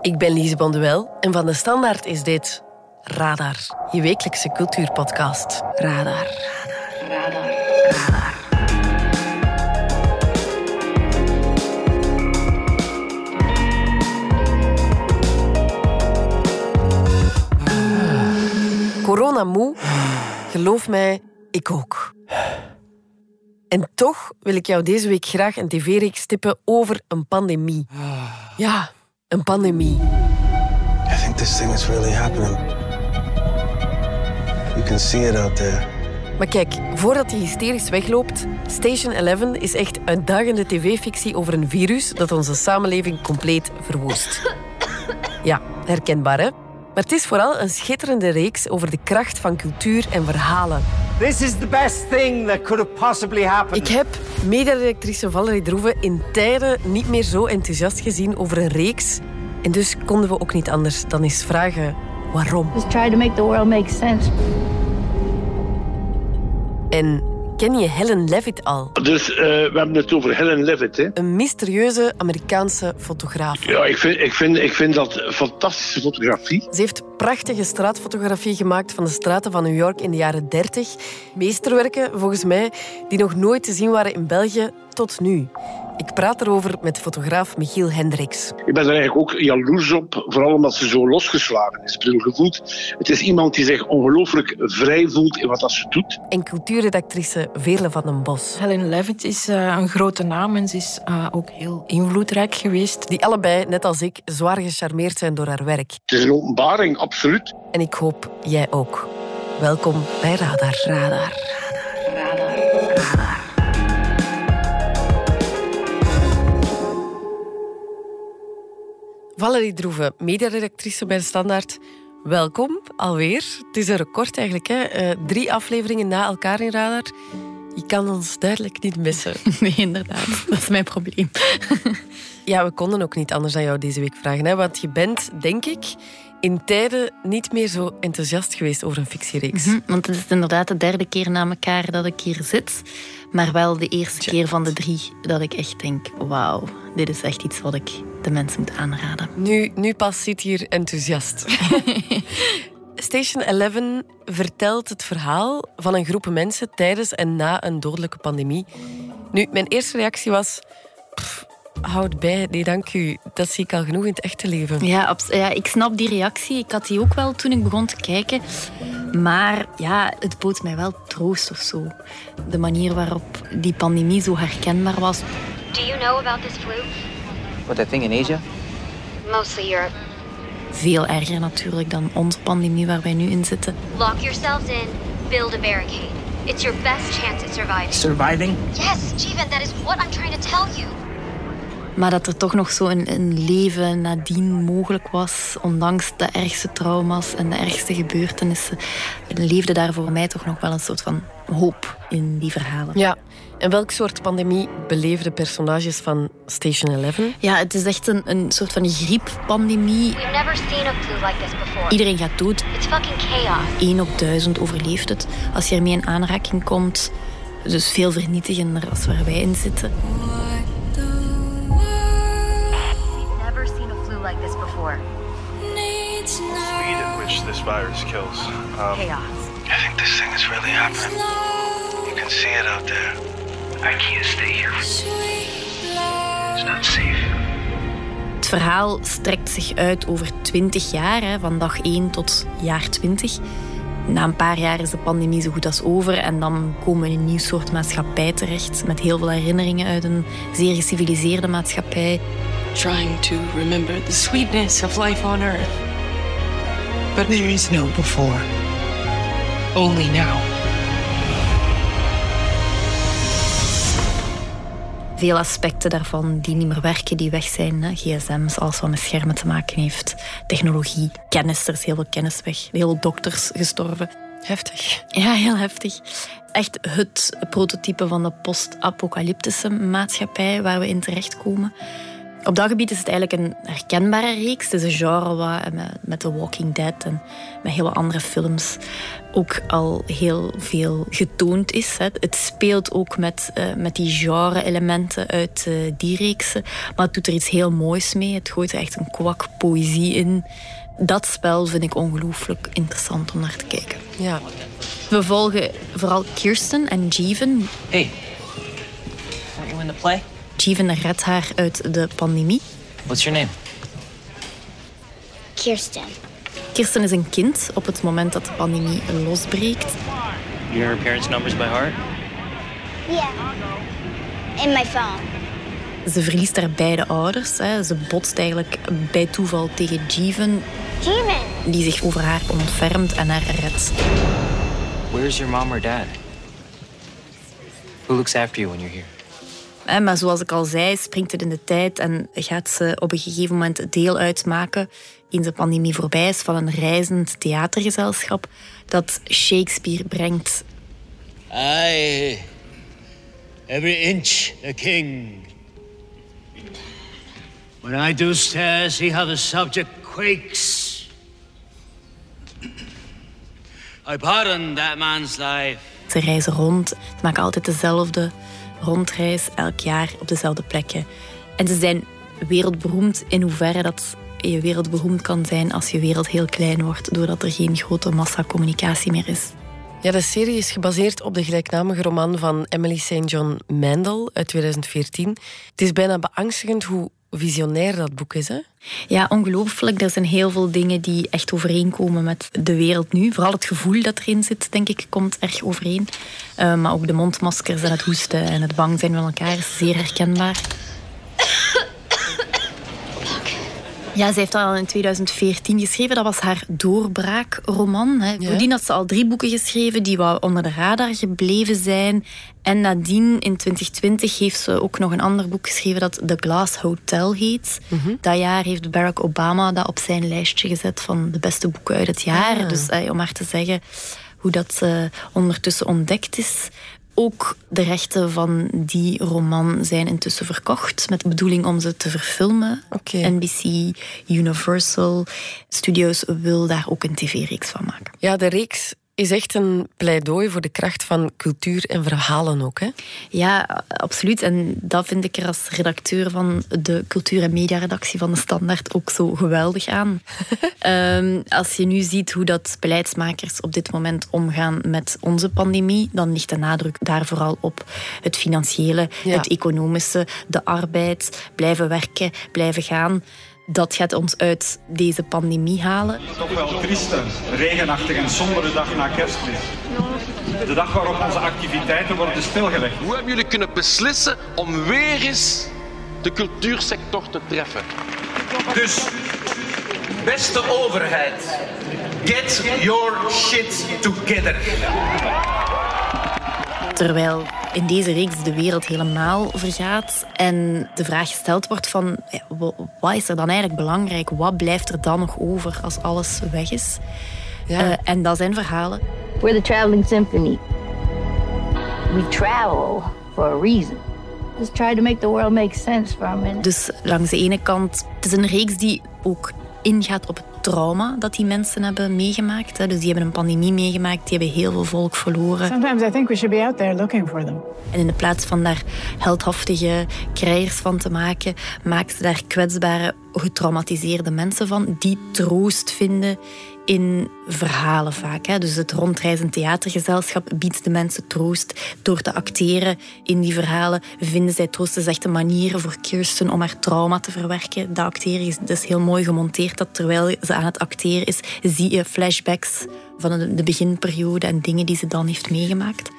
Ik ben Lise Bonduel en van de Standaard is dit Radar, je wekelijkse cultuurpodcast. Radar. Radar. Radar. Radar. Corona moe? Geloof mij, ik ook. En toch wil ik jou deze week graag een tv-reeks tippen over een pandemie. Ja, een pandemie. I think this thing is really happening. You can see it out there. Maar kijk, voordat hij hysterisch wegloopt, Station 11 is echt uitdagende tv-fictie over een virus dat onze samenleving compleet verwoest. Ja, herkenbaar hè? Maar het is vooral een schitterende reeks over de kracht van cultuur en verhalen. This is the best thing that could have possibly happened. Ik heb mededirectrice Valerie Droeven in tijden niet meer zo enthousiast gezien over een reeks. En dus konden we ook niet anders dan eens vragen waarom. Just try to make the world make sense. En ken je Helen Levitt al? Dus uh, we hebben het over Helen Levitt. Hè? Een mysterieuze Amerikaanse fotograaf. Ja, ik vind, ik, vind, ik vind dat fantastische fotografie. Ze heeft prachtige straatfotografie gemaakt van de straten van New York in de jaren 30. Meesterwerken, volgens mij, die nog nooit te zien waren in België tot nu. Ik praat erover met fotograaf Michiel Hendricks. Ik ben er eigenlijk ook jaloers op, vooral omdat ze zo losgeslagen is. Ik bedoel, gevoeld. Het is iemand die zich ongelooflijk vrij voelt in wat ze doet. En cultuurredactrice Veerle van den Bos. Helen Levitt is uh, een grote naam en ze is uh, ook heel invloedrijk geweest. Die allebei, net als ik, zwaar gecharmeerd zijn door haar werk. Het is een openbaring, absoluut. En ik hoop jij ook. Welkom bij Radar. Radar. Radar. Radar. Radar. Valerie Droeven, mediaredactrice bij de Standaard. Welkom alweer. Het is een record eigenlijk. Hè? Uh, drie afleveringen na elkaar in Radar. Je kan ons duidelijk niet missen. Nee, inderdaad. Dat is mijn probleem. Ja, we konden ook niet anders dan jou deze week vragen. Hè? Want je bent, denk ik, in tijden niet meer zo enthousiast geweest over een fictiereeks. Mm -hmm, want het is inderdaad de derde keer na elkaar dat ik hier zit. Maar wel de eerste keer van de drie dat ik echt denk... Wauw, dit is echt iets wat ik de mensen moet aanraden. Nu, nu pas zit hier enthousiast. Station 11 vertelt het verhaal van een groep mensen tijdens en na een dodelijke pandemie. Nu, mijn eerste reactie was... Houd bij, nee dank u. Dat zie ik al genoeg in het echte leven. Ja, ja, ik snap die reactie. Ik had die ook wel toen ik begon te kijken. Maar ja, het bood mij wel troost of zo. De manier waarop die pandemie zo herkenbaar was. Do you know about this flu? What, that thing in Asia? Mostly Europe. Veel erger natuurlijk dan onze pandemie waar wij nu in zitten. Lock yourselves in, build a barricade. It's your best chance at surviving. Surviving? Yes, Jeevan, that is what I'm trying to tell you. Maar dat er toch nog zo een, een, leven nadien mogelijk was, ondanks de ergste trauma's en de ergste gebeurtenissen, leefde daar voor mij toch nog wel een soort van hoop in die verhalen. Ja. En welk soort pandemie beleefden personages van Station 11? Ja, het is echt een, een soort van grieppandemie. We've never seen a flu like this before. Iedereen gaat dood. It's fucking chaos. Eén op duizend overleeft het. Als je ermee in aanraking komt, dus veel vernietigender als waar wij in zitten. Before. The speed at which this virus kills. Um, Chaos. I think this thing is really happening. You can see it out there. I can't stay here. It's not safe. Het verhaal strekt zich uit over 20 jaar, hè, van dag 1 tot jaar 20. Na een paar jaar is de pandemie zo goed als over en dan komen we in een nieuw soort maatschappij terecht met heel veel herinneringen uit een zeer geciviliseerde maatschappij. Trying to remember the sweetness of life on earth. But there is no before. Only now. Veel aspecten daarvan die niet meer werken, die weg zijn. Hè. gsm's, alles wat met schermen te maken heeft. Technologie, kennis, er is heel veel kennis weg. Heel veel dokters gestorven. Heftig. Ja, heel heftig. Echt het prototype van de post-apocalyptische maatschappij waar we in terechtkomen. Op dat gebied is het eigenlijk een herkenbare reeks. Het is een genre wat met, met The Walking Dead en met hele andere films ook al heel veel getoond is. Het speelt ook met, uh, met die genre-elementen uit uh, die reeksen. Maar het doet er iets heel moois mee. Het gooit er echt een kwak poëzie in. Dat spel vind ik ongelooflijk interessant om naar te kijken. Ja. We volgen vooral Kirsten en Jeevan. Hey, you in the play? Jeevan redt haar uit de pandemie. What's your name? Kirsten. Kirsten is een kind op het moment dat de pandemie losbreekt. Your parents' numbers by heart? Yeah. In my phone. Ze verliest haar beide ouders. Hè. Ze botst eigenlijk bij toeval tegen Jeevan, Jeevan. die zich over haar ontfermt en haar redt. Where's your mom or dad? Who looks after you when you're here? Maar zoals ik al zei, springt het in de tijd en gaat ze op een gegeven moment deel uitmaken, eens de pandemie voorbij is, van een reizend theatergezelschap dat Shakespeare brengt. Aye, every inch a king. When I do stare, see how the subject quakes. I pardon that man's life. Ze reizen rond, ze maken altijd dezelfde rondreis, elk jaar op dezelfde plekken. En ze zijn wereldberoemd in hoeverre dat je wereldberoemd kan zijn als je wereld heel klein wordt, doordat er geen grote massa communicatie meer is. Ja, de serie is gebaseerd op de gelijknamige roman van Emily St. John Mandel uit 2014. Het is bijna beangstigend hoe visionair dat boek is, hè? Ja, ongelooflijk. Er zijn heel veel dingen die echt overeenkomen met de wereld nu. Vooral het gevoel dat erin zit, denk ik, komt erg overeen. Uh, maar ook de mondmaskers en het hoesten en het bang zijn van elkaar is zeer herkenbaar. Ja, ze heeft dat al in 2014 geschreven. Dat was haar doorbraakroman. Hè. Ja. Voordien had ze al drie boeken geschreven die wel onder de radar gebleven zijn. En nadien, in 2020, heeft ze ook nog een ander boek geschreven dat The Glass Hotel heet. Mm -hmm. Dat jaar heeft Barack Obama dat op zijn lijstje gezet van de beste boeken uit het jaar. Ah. Dus eh, om maar te zeggen hoe dat uh, ondertussen ontdekt is. Ook de rechten van die roman zijn intussen verkocht met de bedoeling om ze te verfilmen. Okay. NBC, Universal Studios wil daar ook een tv-reeks van maken. Ja, de reeks is echt een pleidooi voor de kracht van cultuur en verhalen ook. Hè? Ja, absoluut. En dat vind ik er als redacteur van de cultuur- en mediaredactie van de Standaard ook zo geweldig aan. um, als je nu ziet hoe dat beleidsmakers op dit moment omgaan met onze pandemie, dan ligt de nadruk daar vooral op het financiële, ja. het economische, de arbeid, blijven werken, blijven gaan dat gaat ons uit deze pandemie halen. Toch wel trieste, regenachtige en sombere dag na kerstmis. De dag waarop onze activiteiten worden stilgelegd. Hoe hebben jullie kunnen beslissen om weer eens de cultuursector te treffen? Dus, beste overheid, get your shit together. Terwijl in deze reeks de wereld helemaal vergaat en de vraag gesteld wordt van ja, wat is er dan eigenlijk belangrijk? Wat blijft er dan nog over als alles weg is? Ja. Uh, en dat zijn verhalen. We're the traveling symphony. We travel for a reason. Just try to make the world make sense for a minute. Dus langs de ene kant, het is een reeks die ook ingaat op het trauma dat die mensen hebben meegemaakt. Dus die hebben een pandemie meegemaakt, die hebben heel veel volk verloren. Sometimes I think we should be out there looking for them. En in de plaats van daar heldhaftige krijgers van te maken, maakt ze daar kwetsbare, getraumatiseerde mensen van die troost vinden in verhalen vaak. Hè. Dus het rondreizend theatergezelschap biedt de mensen troost. Door te acteren in die verhalen vinden zij troost. Is echt voor Kirsten om haar trauma te verwerken. Dat acteren is dus heel mooi gemonteerd. Dat terwijl ze aan het acteren is, zie je flashbacks van de beginperiode en dingen die ze dan heeft meegemaakt.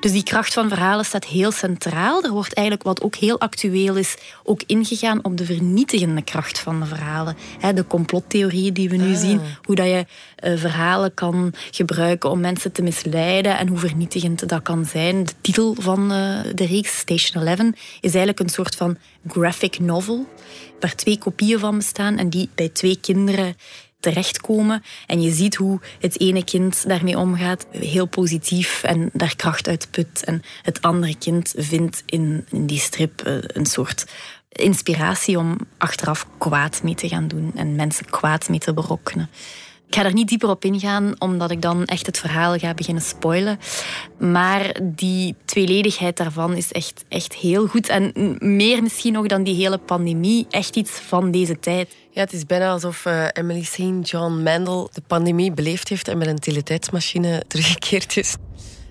Dus die kracht van verhalen staat heel centraal. Er wordt eigenlijk, wat ook heel actueel is, ook ingegaan op de vernietigende kracht van de verhalen. De complottheorieën die we nu Ah. zien, hoe dat je uh, verhalen kan gebruiken om mensen te misleiden en hoe vernietigend dat kan zijn. De titel van uh, de reeks, Station 11, is eigenlijk een soort van graphic novel, waar twee kopieën van bestaan en die bij twee kinderen terechtkomen. En je ziet hoe het ene kind daarmee omgaat, heel positief en daar kracht uit put. En het andere kind vindt in, in die strip een soort inspiratie om achteraf kwaad mee te gaan doen en mensen kwaad mee te berokkenen. Ik ga er niet dieper op ingaan, omdat ik dan echt het verhaal ga beginnen spoilen. Maar die tweeledigheid daarvan is echt, echt heel goed. En meer misschien nog dan die hele pandemie, echt iets van deze tijd. Ja, het is bijna alsof uh, Emily St. John Mandel de pandemie beleefd heeft en met een teletijdsmachine teruggekeerd is.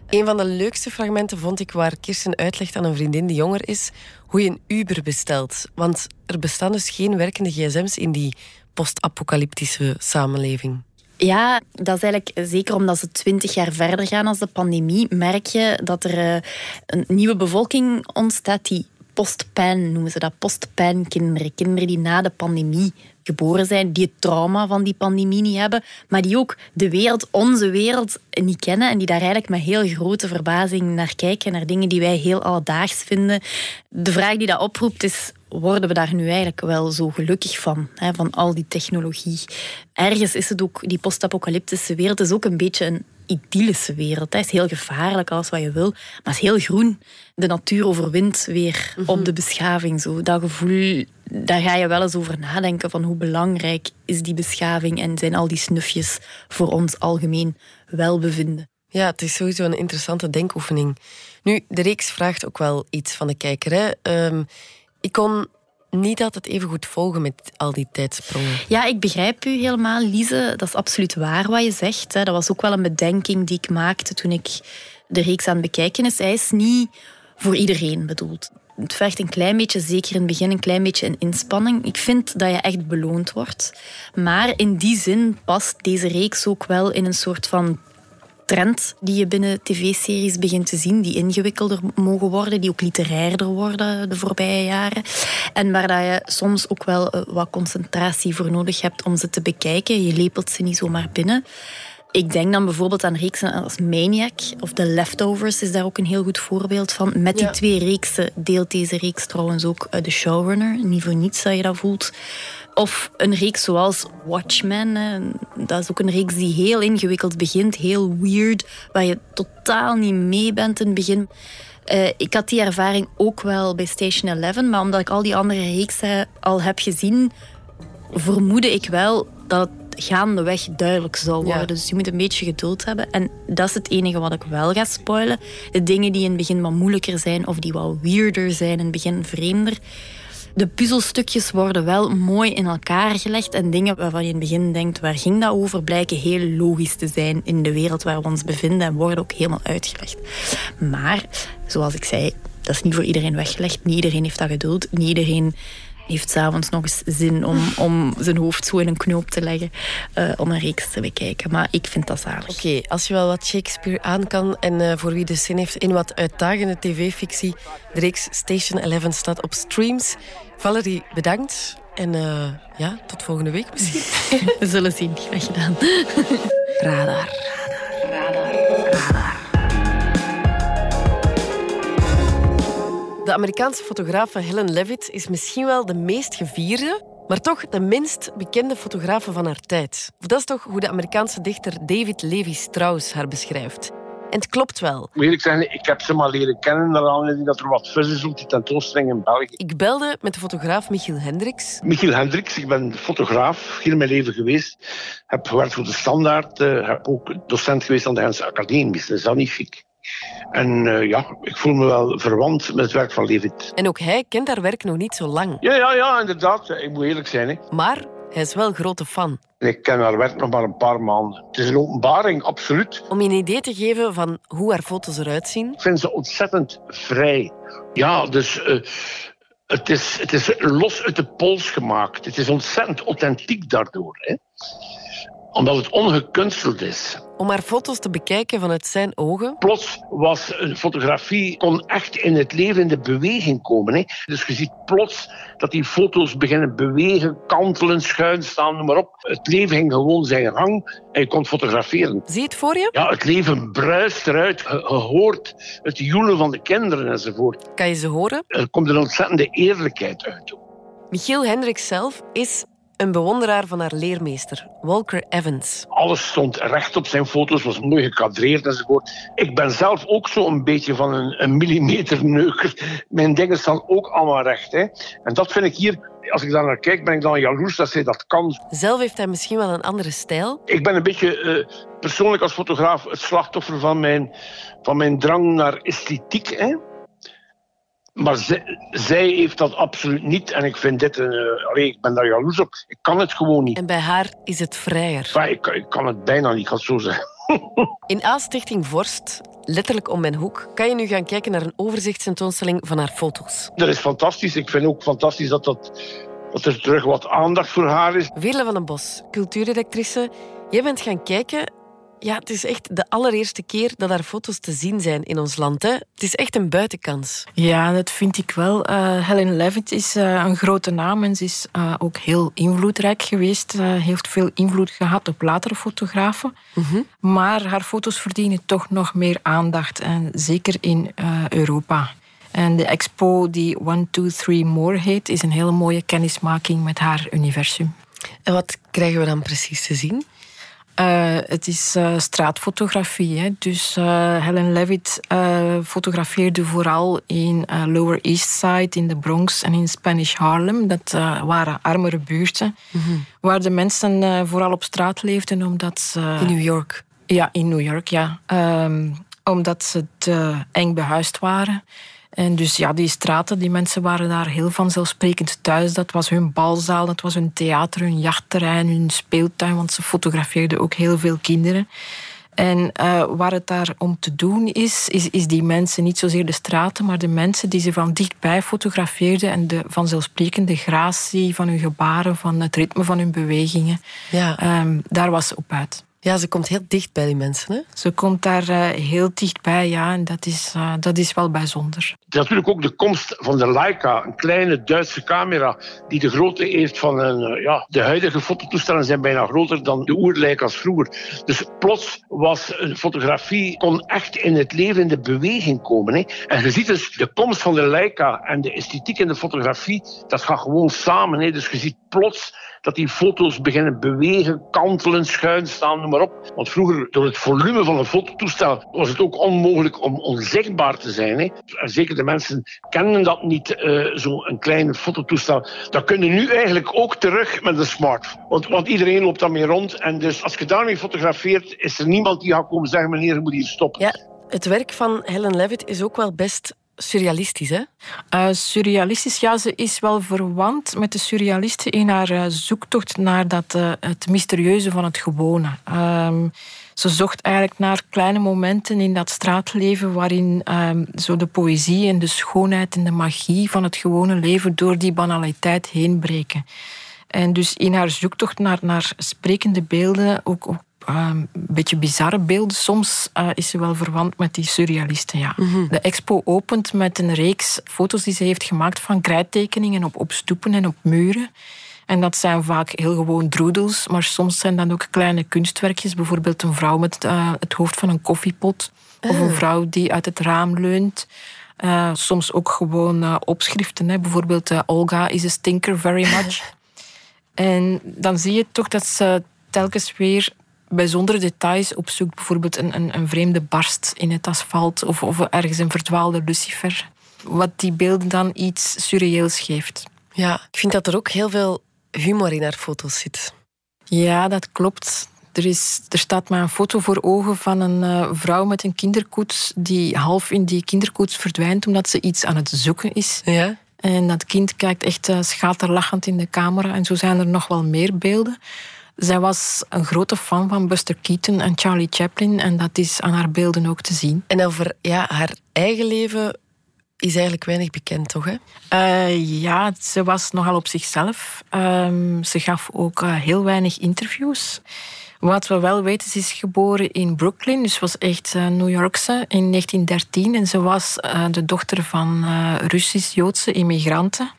Een van de leukste fragmenten vond ik waar Kirsten uitlegt aan een vriendin die jonger is hoe je een Uber bestelt. Want er bestaan dus geen werkende gsm's in die post-apocalyptische samenleving. Ja, dat is eigenlijk zeker omdat ze twintig jaar verder gaan als de pandemie, merk je dat er eh, een nieuwe bevolking ontstaat die postpijn noemen ze dat, postpijnkinderen. Kinderen die na de pandemie geboren zijn, die het trauma van die pandemie niet hebben, maar die ook de wereld, onze wereld, niet kennen en die daar eigenlijk met heel grote verbazing naar kijken, naar dingen die wij heel alledaags vinden. De vraag die dat oproept is, worden we daar nu eigenlijk wel zo gelukkig van, hè, van al die technologie? Ergens is het ook, die post-apocalyptische wereld is ook een beetje een idyllische wereld. Het is heel gevaarlijk, alles wat je wil, maar het is heel groen. De natuur overwint weer op mhm. de beschaving. Zo. Dat gevoel, daar ga je wel eens over nadenken van hoe belangrijk is die beschaving en zijn al die snufjes voor ons algemeen welbevinden. Ja, het is sowieso een interessante denkoefening. Nu, de reeks vraagt ook wel iets van de kijker. Hè? Ehm, ik kon niet altijd even goed volgen met al die tijdsprongen. Ja, ik begrijp u helemaal, Lise. Dat is absoluut waar wat je zegt. Dat was ook wel een bedenking die ik maakte toen ik de reeks aan het bekijken is. Hij is niet voor iedereen bedoeld. Het vergt een klein beetje, zeker in het begin, een klein beetje een inspanning. Ik vind dat je echt beloond wordt. Maar in die zin past deze reeks ook wel in een soort van trend die je binnen tv-series begint te zien, die ingewikkelder mogen worden, die ook literairder worden de voorbije jaren. En waar dat je soms ook wel eh, wat concentratie voor nodig hebt om ze te bekijken. Je lepelt ze niet zomaar binnen. Ik denk dan bijvoorbeeld aan reeksen als Maniac of The Leftovers is daar ook een heel goed voorbeeld van. Met die twee reeksen deelt deze reeks trouwens ook eh, de showrunner. Niet voor niets dat je dat voelt. Of een reeks zoals Watchmen. Dat is ook een reeks die heel ingewikkeld begint, heel weird, waar je totaal niet mee bent in het begin. Uh, ik had die ervaring ook wel bij Station 11, maar omdat ik al die andere reeksen al heb gezien, vermoedde ik wel dat het gaandeweg duidelijk zou worden. Dus je moet een beetje geduld hebben. En dat is het enige wat ik wel ga spoilen. De dingen die in het begin wat moeilijker zijn of die wat weirder zijn, in het begin vreemder de puzzelstukjes worden wel mooi in elkaar gelegd en dingen waarvan je in het begin denkt, waar ging dat over, blijken heel logisch te zijn in de wereld waar we ons bevinden en worden ook helemaal uitgelegd. Maar, zoals ik zei, dat is niet voor iedereen weggelegd. Niet iedereen heeft dat geduld. Niet iedereen heeft s'avonds nog eens zin om, om zijn hoofd zo in een knoop te leggen uh, om een reeks te bekijken. Maar ik vind dat zalig. Oké, als je wel wat Shakespeare aan kan en uh, voor wie de zin heeft in wat uitdagende tv-fictie, de reeks Station 11 staat op streams. Valerie, bedankt. En uh, ja, tot volgende week misschien. We zullen zien. Graag gedaan. Radar. Radar. Radar. Radar. De Amerikaanse fotografe Helen Levitt is misschien wel de meest gevierde, maar toch de minst bekende fotografe van haar tijd. Of dat is toch hoe de Amerikaanse dichter David Levi Strauss haar beschrijft. En het klopt wel. Moet eerlijk zeggen, ik heb ze maar leren kennen naar aanleiding dat er wat fuzz is op die tentoonstelling in België. Ik belde met de fotograaf Michiel Hendricks. Michiel Hendricks, ik ben fotograaf in mijn leven geweest. Heb gewerkt voor de Standaard, heb ook docent geweest aan de Gentse Academie. Dat is dat niet chic. En uh, ja, ik voel me wel verwant met het werk van Levitt. En ook hij kent haar werk nog niet zo lang. Ja, ja, ja, inderdaad. Ik moet eerlijk zijn. Hè. Maar hij is wel grote fan. Ik ken haar werk nog maar een paar maanden. Het is een openbaring, absoluut. Om je een idee te geven van hoe haar foto's eruit zien. Ik vind ze ontzettend vrij. Ja, dus... Uh, het is, het is los uit de pols gemaakt. Het is ontzettend authentiek daardoor. Hè? Omdat het ongekunsteld is om haar foto's te bekijken vanuit zijn ogen. Plots was een fotografie, kon echt in het leven, in de beweging komen. Hè. Dus je ziet plots dat die foto's beginnen bewegen, kantelen, schuin staan, noem maar op. Het leven ging gewoon zijn gang en je kon fotograferen. Zie je het voor je? Ja, het leven bruist eruit. Je, hoort het joelen van de kinderen enzovoort. Kan je ze horen? Er komt een ontzettende eerlijkheid uit. Michiel Hendricks zelf is een bewonderaar van haar leermeester, Walker Evans. Alles stond recht op zijn foto's, was mooi gekadreerd enzovoort. Ik ben zelf ook zo'n beetje van een, een millimeterneuker. Mijn dingen staan ook allemaal recht. Hè. En dat vind ik hier als ik daar naar kijk, ben ik dan jaloers dat zij dat kan. Zelf heeft hij misschien wel een andere stijl. Ik ben een beetje uh, persoonlijk als fotograaf het slachtoffer van mijn, van mijn drang naar esthetiek. Hè. Maar zij, zij, heeft dat absoluut niet. En ik vind dit een. Uh, allee, ik ben daar jaloers op. Ik kan het gewoon niet. En bij haar is het vrijer. Ik, ik kan het bijna niet, ik ga het zo zeggen. In A-stichting Vorst, letterlijk om mijn hoek, kan je nu gaan kijken naar een overzichtstentoonstelling van haar foto's. Dat is fantastisch. Ik vind ook fantastisch dat, dat, dat er terug wat aandacht voor haar is. Veerle van den Bos, cultuurredactrice. Jij bent gaan kijken ja, het is echt de allereerste keer dat daar foto's te zien zijn in ons land. Hè? Het is echt een buitenkans. Ja, dat vind ik wel. Uh, Helen Levitt is uh, een grote naam en ze is uh, ook heel invloedrijk geweest. heeft veel invloed gehad op latere fotografen. Mm -hmm. Maar haar foto's verdienen toch nog meer aandacht. En zeker in Europa. En de expo die One, Two, Three More heet, is een hele mooie kennismaking met haar universum. En wat krijgen we dan precies te zien? Uh, het is uh, straatfotografie. Hè. Dus uh, Helen Levitt fotografeerde vooral in Lower East Side, in de Bronx en in Spanish Harlem. Dat waren armere buurten, mm -hmm. waar de mensen vooral op straat leefden omdat ze... In New York? Ja, in New York, ja. Um, omdat ze te eng behuisd waren. En dus ja, die straten, die mensen waren daar heel vanzelfsprekend thuis. Dat was hun balzaal, dat was hun theater, hun jachtterrein, hun speeltuin, want ze fotografeerden ook heel veel kinderen. En uh, waar het daar om te doen is, is, is die mensen, niet zozeer de straten, maar de mensen die ze van dichtbij fotografeerden en de vanzelfsprekende gratie van hun gebaren, van het ritme van hun bewegingen. Ja. Um, daar was ze op uit. Ja, ze komt heel dicht bij die mensen. Hè? Ze komt daar uh, heel dichtbij, ja, en dat is, uh, dat is wel bijzonder. Natuurlijk ook de komst van de Leica, een kleine Duitse camera die de grootte heeft van een... Uh, ja, de huidige fototoestellen zijn bijna groter dan de oerleica's vroeger. Dus plots was een fotografie, kon echt in het leven, in de beweging komen. Hè? En je ziet dus de komst van de Leica en de esthetiek in de fotografie, dat gaat gewoon samen. Hè? Dus je ziet plots dat die foto's beginnen bewegen, kantelen, schuin staan, noem maar Want vroeger, door het volume van een fototoestel, was het ook onmogelijk om onzichtbaar te zijn. Hè. Zeker de mensen kennen dat niet, uh, zo'n klein fototoestel. Dat kunnen nu eigenlijk ook terug met een smartphone. Want, want iedereen loopt daarmee rond. En dus als je daarmee fotografeert, is er niemand die gaat komen zeggen, meneer, je moet hier stoppen. Ja, het werk van Helen Levitt is ook wel best surrealistisch, hè? Uh, surrealistisch, ja, ze is wel verwant met de surrealisten in haar uh, zoektocht naar dat, uh, het mysterieuze van het gewone. Um, ze zocht eigenlijk naar kleine momenten in dat straatleven waarin um, zo de poëzie en de schoonheid en de magie van het gewone leven door die banaliteit heen breken. En dus in haar zoektocht naar, naar sprekende beelden, ook, ook uh, een beetje bizarre beelden. Soms uh, is ze wel verwant met die surrealisten. Ja. Mm -hmm. De expo opent met een reeks foto's die ze heeft gemaakt van krijttekeningen op, op stoepen en op muren. En dat zijn vaak heel gewoon droedels, maar soms zijn dat ook kleine kunstwerkjes. Bijvoorbeeld een vrouw met uh, het hoofd van een koffiepot. Of een vrouw die uit het raam leunt. Uh, soms ook gewoon uh, opschriften. Hè. Bijvoorbeeld Olga is a stinker very much. en dan zie je toch dat ze telkens weer bijzondere details opzoekt. Bijvoorbeeld een, een, een, vreemde barst in het asfalt of, of ergens een verdwaalde lucifer. Wat die beelden dan iets surreëels geeft. Ja, ik vind dat er ook heel veel humor in haar foto's zit. Ja, dat klopt. Er, is, er staat maar een foto voor ogen van een uh, vrouw met een kinderkoets die half in die kinderkoets verdwijnt omdat ze iets aan het zoeken is. Ja. En dat kind kijkt echt uh, schaterlachend in de camera. En zo zijn er nog wel meer beelden. Zij was een grote fan van Buster Keaton en Charlie Chaplin en dat is aan haar beelden ook te zien. En over ja, haar eigen leven is eigenlijk weinig bekend, toch? Hè? Uh, ja, ze was nogal op zichzelf. Uh, ze gaf ook uh, heel weinig interviews. Wat we wel weten, ze is geboren in Brooklyn, dus was echt uh, New Yorkse in 1913. En ze was de dochter van Russisch-Joodse immigranten.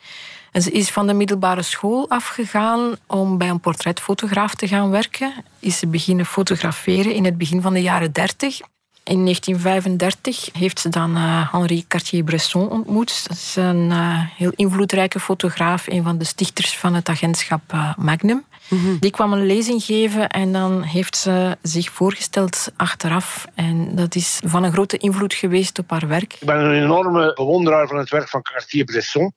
Ze is van de middelbare school afgegaan om bij een portretfotograaf te gaan werken. Is ze beginnen fotograferen in het begin van de jaren dertig. In 1935 heeft ze dan uh, Henri Cartier-Bresson ontmoet. Dat is een uh, heel invloedrijke fotograaf, een van de stichters van het agentschap uh, Magnum. Mm-hmm. Die kwam een lezing geven en dan heeft ze zich voorgesteld achteraf. En dat is van een grote invloed geweest op haar werk. Ik ben een enorme bewonderaar van het werk van Cartier-Bresson.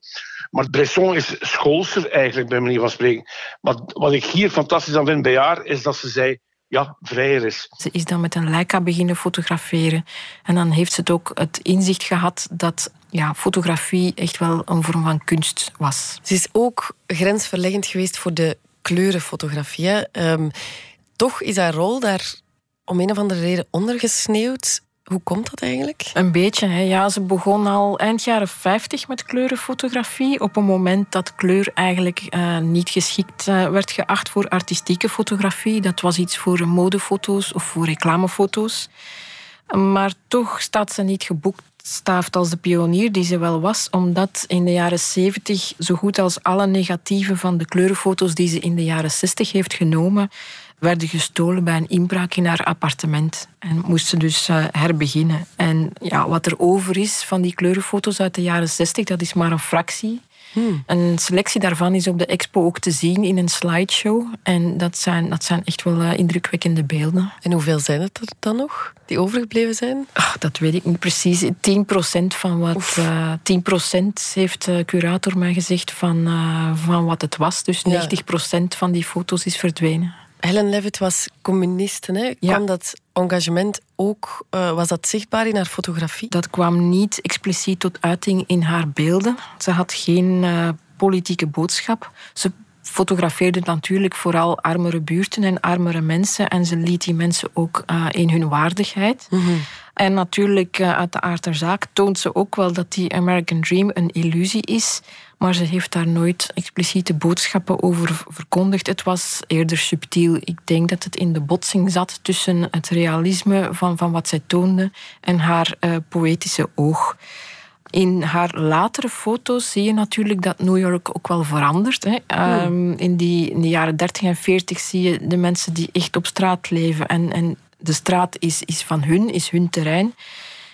Maar Bresson is schoolser eigenlijk, bij manier van spreken. Maar wat ik hier fantastisch aan vind bij haar, is dat ze zei ja, vrijer is. Ze is dan met een Leica beginnen fotograferen. En dan heeft ze het ook het inzicht gehad dat ja, fotografie echt wel een vorm van kunst was. Ze is ook grensverleggend geweest voor de kleurenfotografie. Um, toch is haar rol daar om een of andere reden ondergesneeuwd. Hoe komt dat eigenlijk? Een beetje. Hè. Ja, ze begon al eind jaren 50 met kleurenfotografie. Op een moment dat kleur eigenlijk uh, niet geschikt uh, werd geacht voor artistieke fotografie. Dat was iets voor modefoto's of voor reclamefoto's. Maar toch staat ze niet geboekt staafd als de pionier die ze wel was, omdat in de jaren 70 zo goed als alle negatieve van de kleurenfoto's die ze in de jaren 60 heeft genomen, werden gestolen bij een inbraak in haar appartement. En moest ze dus uh, herbeginnen. En ja, wat er over is van die kleurenfoto's uit de jaren 60, dat is maar een fractie. Hmm. Een selectie daarvan is op de expo ook te zien in een slideshow. En dat zijn, dat zijn echt wel uh, indrukwekkende beelden. En hoeveel zijn het er dan nog die overgebleven zijn? Ach, dat weet ik niet precies. 10% van wat. Uh, 10% heeft de curator mij gezegd van, uh, van wat het was. Dus ja. 90% van die foto's is verdwenen. Helen Levitt was communiste. Hè? Kwam dat engagement ook, uh, was dat zichtbaar in haar fotografie? Dat kwam niet expliciet tot uiting in haar beelden. Ze had geen uh, politieke boodschap. Ze fotografeerde natuurlijk vooral armere buurten en armere mensen. En ze liet die mensen ook uh, in hun waardigheid. Mm -hmm. En natuurlijk, uit de aard der zaak toont ze ook wel dat die American Dream een illusie is. Maar ze heeft daar nooit expliciete boodschappen over verkondigd. Het was eerder subtiel. Ik denk dat het in de botsing zat tussen het realisme van, van wat zij toonde en haar uh, poëtische oog. In haar latere foto's zie je natuurlijk dat New York ook wel verandert. Hè. Um, in, die, in de jaren 30 en 40 zie je de mensen die echt op straat leven. En, en de straat is, is van hun, is hun terrein.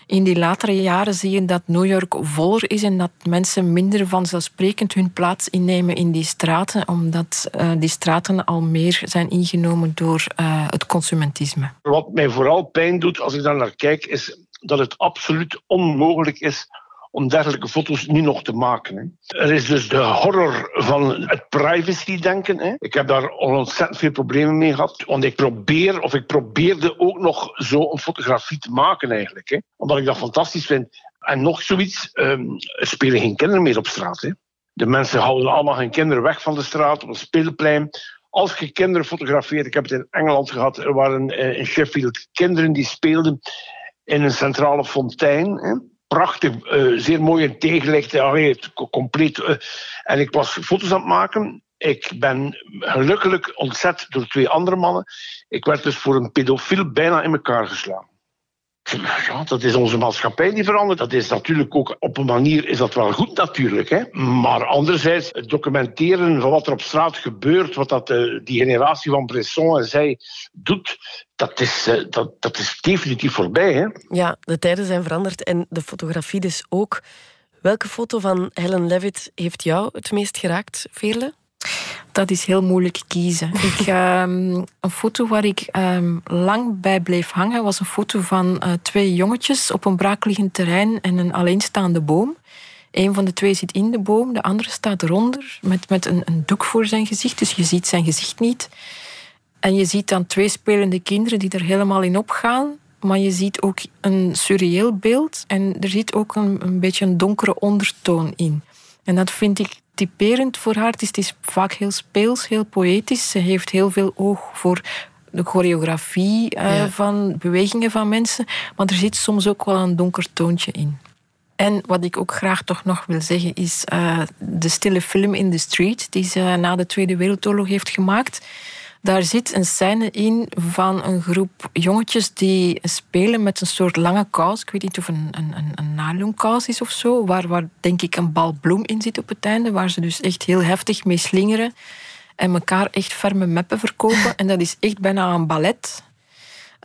In die latere jaren zie je dat New York voller is en dat mensen minder vanzelfsprekend hun plaats innemen in die straten, omdat uh, die straten al meer zijn ingenomen door uh, het consumentisme. Wat mij vooral pijn doet als ik daar naar kijk, is dat het absoluut onmogelijk is om dergelijke foto's nu nog te maken. Hè. Er is dus de horror van het privacy-denken. Ik heb daar ontzettend veel problemen mee gehad. Want ik probeer, of ik probeerde ook nog zo een fotografie te maken eigenlijk. Hè. Omdat ik dat fantastisch vind. En nog zoiets, um, er spelen geen kinderen meer op straat. Hè. De mensen houden allemaal hun kinderen weg van de straat, op het speelplein. Als je kinderen fotografeert, ik heb het in Engeland gehad, er waren in Sheffield kinderen die speelden in een centrale fontein. Hè prachtig, uh, zeer mooi in tegenlicht. Compleet. Uh, en ik was foto's aan het maken. Ik ben gelukkig ontzet door twee andere mannen. Ik werd dus voor een pedofiel bijna in elkaar geslagen. Ja, dat is onze maatschappij die verandert. Dat is natuurlijk ook op een manier is dat wel goed natuurlijk. Hè? Maar anderzijds, het documenteren van wat er op straat gebeurt, wat dat, uh, die generatie van Bresson en zij doet, dat is, uh, dat, dat is definitief voorbij. Hè? Ja, de tijden zijn veranderd en de fotografie dus ook. Welke foto van Helen Levitt heeft jou het meest geraakt, Veerle? Dat is heel moeilijk kiezen. Ik, um, een foto waar ik um, lang bij bleef hangen was een foto van uh, twee jongetjes op een braakliggend terrein en een alleenstaande boom. Een van de twee zit in de boom, de andere staat eronder met, met een, een doek voor zijn gezicht, dus je ziet zijn gezicht niet. En je ziet dan twee spelende kinderen die er helemaal in opgaan. Maar je ziet ook een surreëel beeld en er zit ook een, een beetje een donkere ondertoon in. En dat vind ik typerend voor haar. Het is vaak heel speels, heel poëtisch. Ze heeft heel veel oog voor de choreografie uh, ja. van bewegingen van mensen. Maar er zit soms ook wel een donker toontje in. En wat ik ook graag toch nog wil zeggen is uh, de stille film in the street die ze na de Tweede Wereldoorlog heeft gemaakt. Daar zit een scène in van een groep jongetjes die spelen met een soort lange kous. Ik weet niet of een, een, een nylonkous is of zo. Waar, waar denk ik een bal bloem in zit op het einde. Waar ze dus echt heel heftig mee slingeren. En elkaar echt ferme meppen verkopen. En dat is echt bijna een ballet.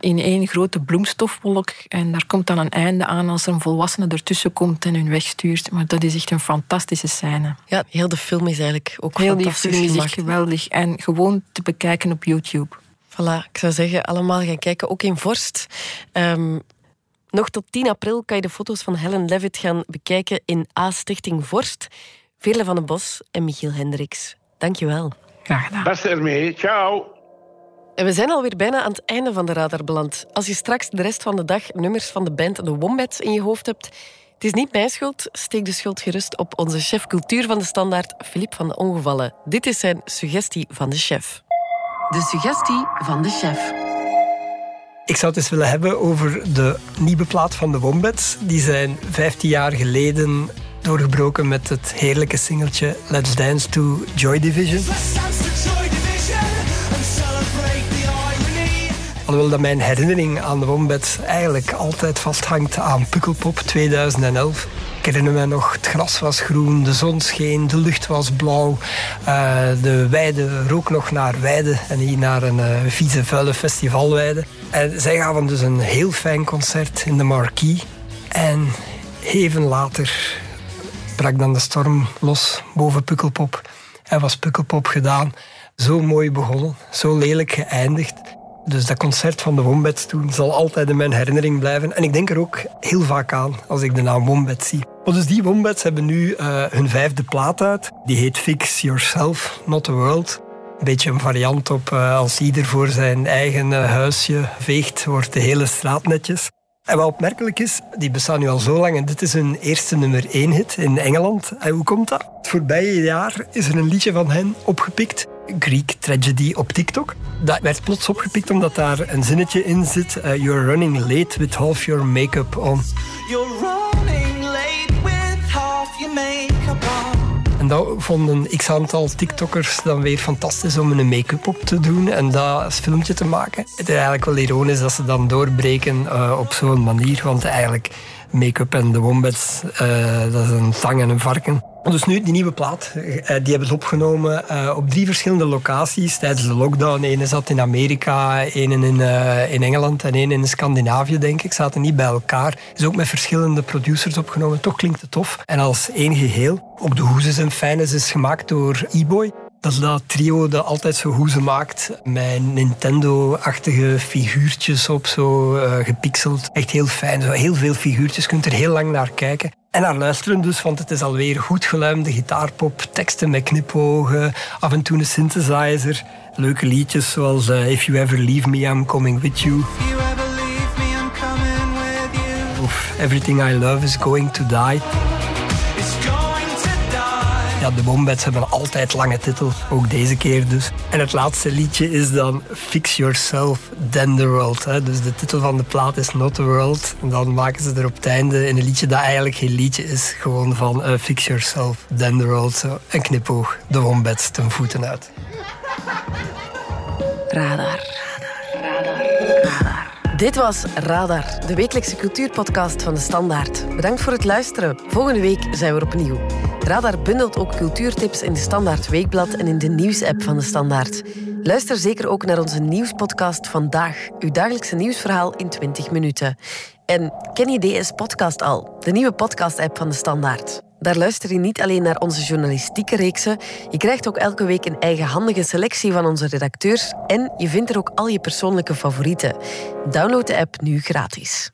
In één grote bloemstofwolk. En daar komt dan een einde aan als er een volwassene ertussen komt en hun wegstuurt. Maar dat is echt een fantastische scène. Ja, heel de film is eigenlijk ook heel fantastisch die film is echt geweldig. En gewoon te bekijken op YouTube. Voilà, ik zou zeggen, allemaal gaan kijken, ook in Vorst. Ehm, nog tot 10 april kan je de foto's van Helen Levitt gaan bekijken in A-stichting Vorst. Veerle van den Bos en Michiel Hendricks. Dankjewel. Graag gedaan. Beste ermee, ciao. En we zijn alweer bijna aan het einde van de radar beland. Als je straks de rest van de dag nummers van de band The Wombats in je hoofd hebt, het is niet mijn schuld. Steek de schuld gerust op onze chef cultuur van de Standaard, Filip van de Ongevallen. Dit is zijn suggestie van de chef. De suggestie van de chef. Ik zou het eens willen hebben over de nieuwe plaat van de Wombats. Die zijn 15 jaar geleden doorgebroken met het heerlijke singeltje Let's Dance to Joy Division. Alhoewel dat mijn herinnering aan de Wombats eigenlijk altijd vasthangt aan Pukkelpop 2011. Ik herinner me nog, het gras was groen, de zon scheen, de lucht was blauw. eh, de weide rook nog naar weide en niet naar een eh, vieze, vuile festivalweide. En zij gaven dus een heel fijn concert in de Marquis. En even later brak dan de storm los boven Pukkelpop. En was Pukkelpop gedaan. Zo mooi begonnen, zo lelijk geëindigd. Dus dat concert van de Wombats toen zal altijd in mijn herinnering blijven. En ik denk er ook heel vaak aan als ik de naam Wombats zie. Dus die Wombats hebben nu eh, hun vijfde plaat uit. Die heet Fix Yourself, Not the World. Een beetje een variant op eh, als ieder voor zijn eigen eh, huisje veegt, wordt de hele straat netjes. En wat opmerkelijk is, die bestaan nu al zo lang en dit is hun eerste nummer 1 hit in Engeland. En hoe komt dat? Het voorbije jaar is er een liedje van hen opgepikt, Greek Tragedy, op TikTok. Dat werd plots opgepikt omdat daar een zinnetje in zit. eh, You're running late with half your make-up on. You're running late with half your makeup on. En dat vonden x aantal TikTokkers dan weer fantastisch om een make-up op te doen en dat als filmpje te maken. Het is eigenlijk wel ironisch dat ze dan doorbreken eh, op zo'n manier, want eigenlijk make-up en de wombats, eh, dat is een tang en een varken. Dus nu, die nieuwe plaat, eh, die hebben het opgenomen eh, op drie verschillende locaties tijdens de lockdown. Eén zat in Amerika, één in, eh, in Engeland en één in Scandinavië, denk ik. Zaten niet bij elkaar. Is ook met verschillende producers opgenomen. Toch klinkt het tof. En als één geheel. Ook de hoezes en fijnes is gemaakt door E-Boy. Dat is dat trio dat altijd zo hoezen maakt. Met Nintendo-achtige figuurtjes op, zo eh, gepixeld. Echt heel fijn. Zo heel veel figuurtjes. Je kunt er heel lang naar kijken. En naar luisteren dus, want het is alweer goed geluimde gitaarpop. Teksten met knipogen. Af en toe een synthesizer. Leuke liedjes zoals eh, If You Ever Leave Me, I'm Coming With You. You ever leave me, I'm coming with you. Of Everything I Love Is Going To Die. Ja, de Wombats hebben altijd lange titels, ook deze keer dus. En het laatste liedje is dan Fix Yourself, Then The World. Hè. Dus de titel van de plaat is Not The World. En dan maken ze er op het einde in een liedje dat eigenlijk geen liedje is. Gewoon van eh, Fix Yourself, Then The World. Zo. Een knipoog, de Wombats ten voeten uit. Radar. Dit was Radar, de wekelijkse cultuurpodcast van de Standaard. Bedankt voor het luisteren. Volgende week zijn we er opnieuw. Radar bundelt ook cultuurtips in de Standaard Weekblad en in de nieuwsapp van de Standaard. Luister zeker ook naar onze nieuwspodcast Vandaag, uw dagelijkse nieuwsverhaal in 20 minuten. En ken je DS Podcast al, de nieuwe podcast-app van de Standaard? Daar luister je niet alleen naar onze journalistieke reeksen, je krijgt ook elke week een eigenhandige selectie van onze redacteurs en je vindt er ook al je persoonlijke favorieten. Download de app nu gratis.